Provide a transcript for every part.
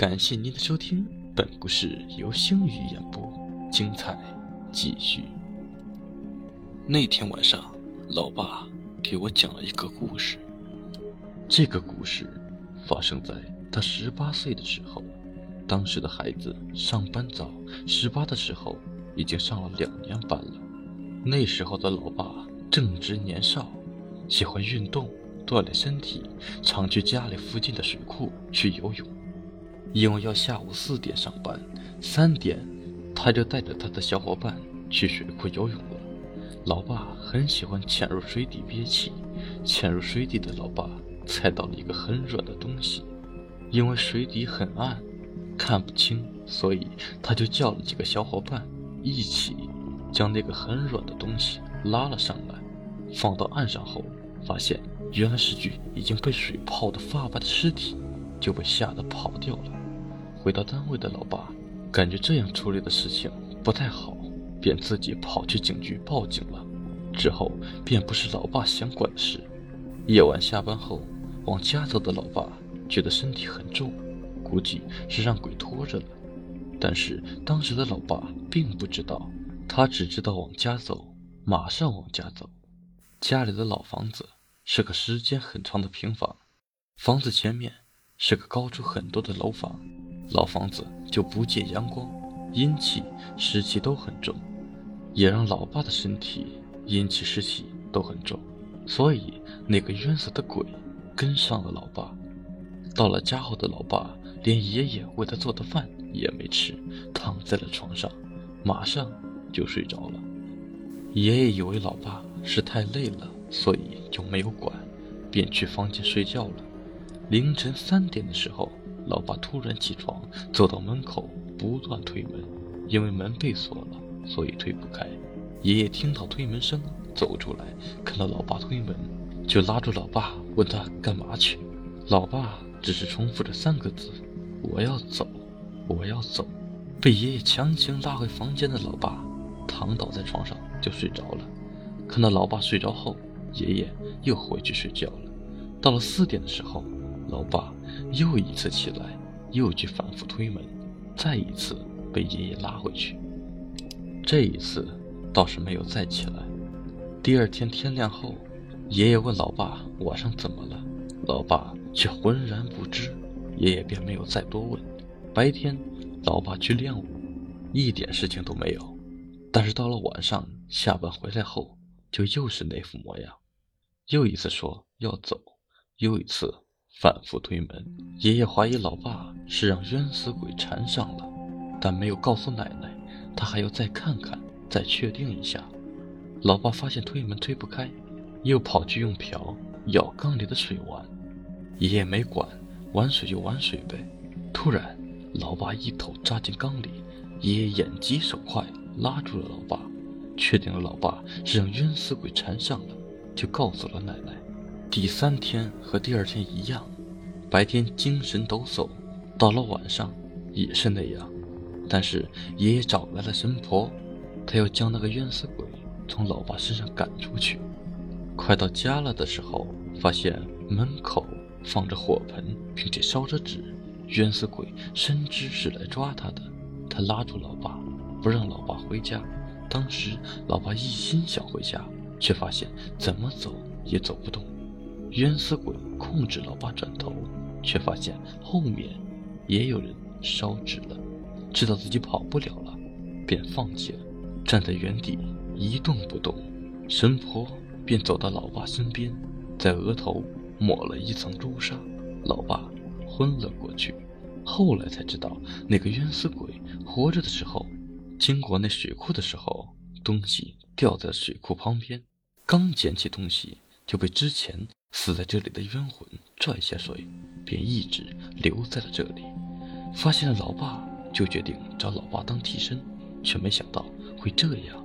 感谢您的收听，本故事由星宇演播，精彩继续。那天晚上，老爸给我讲了一个故事。这个故事发生在他十八岁的时候。当时的孩子上班早，十八的时候已经上了两年班了。那时候的老爸正值年少，喜欢运动锻炼身体，常去家里附近的水库去游泳。因为要下午四点上班，三点他就带着他的小伙伴去水库游泳了。老爸很喜欢潜入水底憋气，潜入水底的老爸踩到了一个很软的东西，因为水底很暗。看不清，所以他就叫了几个小伙伴一起将那个很软的东西拉了上来，放到岸上后，发现原来是具已经被水泡得发白的尸体，就被吓得跑掉了。回到单位的老爸感觉这样处理的事情不太好，便自己跑去警局报警了。之后便不是老爸想管的事。夜晚下班后往家走的老爸觉得身体很重。估计是让鬼拖着了，但是当时的老爸并不知道，他只知道往家走，马上往家走。家里的老房子是个时间很长的平房，房子前面是个高出很多的楼房，老房子就不见阳光，阴气湿气都很重，也让老爸的身体阴气湿气都很重，所以那个冤死的鬼跟上了老爸。到了家后的老爸。连爷爷为他做的饭也没吃，躺在了床上，马上就睡着了。爷爷以为老爸是太累了，所以就没有管，便去房间睡觉了。凌晨三点的时候，老爸突然起床，走到门口，不断推门，因为门被锁了，所以推不开。爷爷听到推门声，走出来，看到老爸推门，就拉住老爸，问他干嘛去。老爸只是重复着三个字。我要走，我要走。被爷爷强行拉回房间的老爸，躺倒在床上就睡着了。看到老爸睡着后，爷爷又回去睡觉了。到了四点的时候，老爸又一次起来，又去反复推门，再一次被爷爷拉回去。这一次倒是没有再起来。第二天天亮后，爷爷问老爸晚上怎么了，老爸却浑然不知。爷爷便没有再多问。白天，老爸去练武，一点事情都没有。但是到了晚上，下班回来后，就又是那副模样，又一次说要走，又一次反复推门。爷爷怀疑老爸是让冤死鬼缠上了，但没有告诉奶奶，他还要再看看，再确定一下。老爸发现推门推不开，又跑去用瓢舀缸里的水玩，爷爷没管。玩水就玩水呗。突然，老爸一头扎进缸里，爷爷眼疾手快拉住了老爸，确定了老爸是让冤死鬼缠上了，就告诉了奶奶。第三天和第二天一样，白天精神抖擞，到了晚上也是那样。但是爷爷找来了神婆，他要将那个冤死鬼从老爸身上赶出去。快到家了的时候，发现门口。放着火盆，并且烧着纸，冤死鬼深知是来抓他的，他拉住老爸，不让老爸回家。当时老爸一心想回家，却发现怎么走也走不动。冤死鬼控制老爸转头，却发现后面也有人烧纸了，知道自己跑不了了，便放弃了，站在原地一动不动。神婆便走到老爸身边，在额头。抹了一层朱砂，老爸昏了过去。后来才知道，那个冤死鬼活着的时候，经过那水库的时候，东西掉在水库旁边，刚捡起东西，就被之前死在这里的冤魂拽下水，便一直留在了这里。发现了老爸，就决定找老爸当替身，却没想到会这样。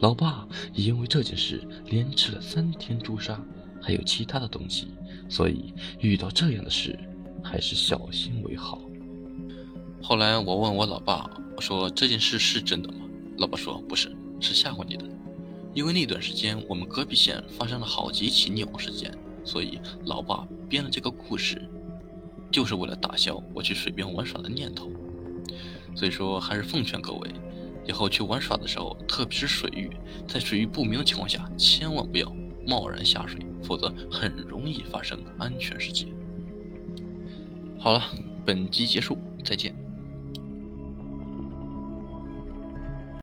老爸也因为这件事连吃了三天朱砂。还有其他的东西，所以遇到这样的事，还是小心为好。后来我问我老爸，我说这件事是真的吗？老爸说不是，是吓唬你的。因为那段时间我们隔壁县发生了好几起溺亡事件，所以老爸编了这个故事。就是为了打消我去水边玩耍的念头。所以说，还是奉劝各位，以后去玩耍的时候，特别是水域，在水域不明的情况下，千万不要贸然下水，否则很容易发生安全事件。好了，本集结束，再见。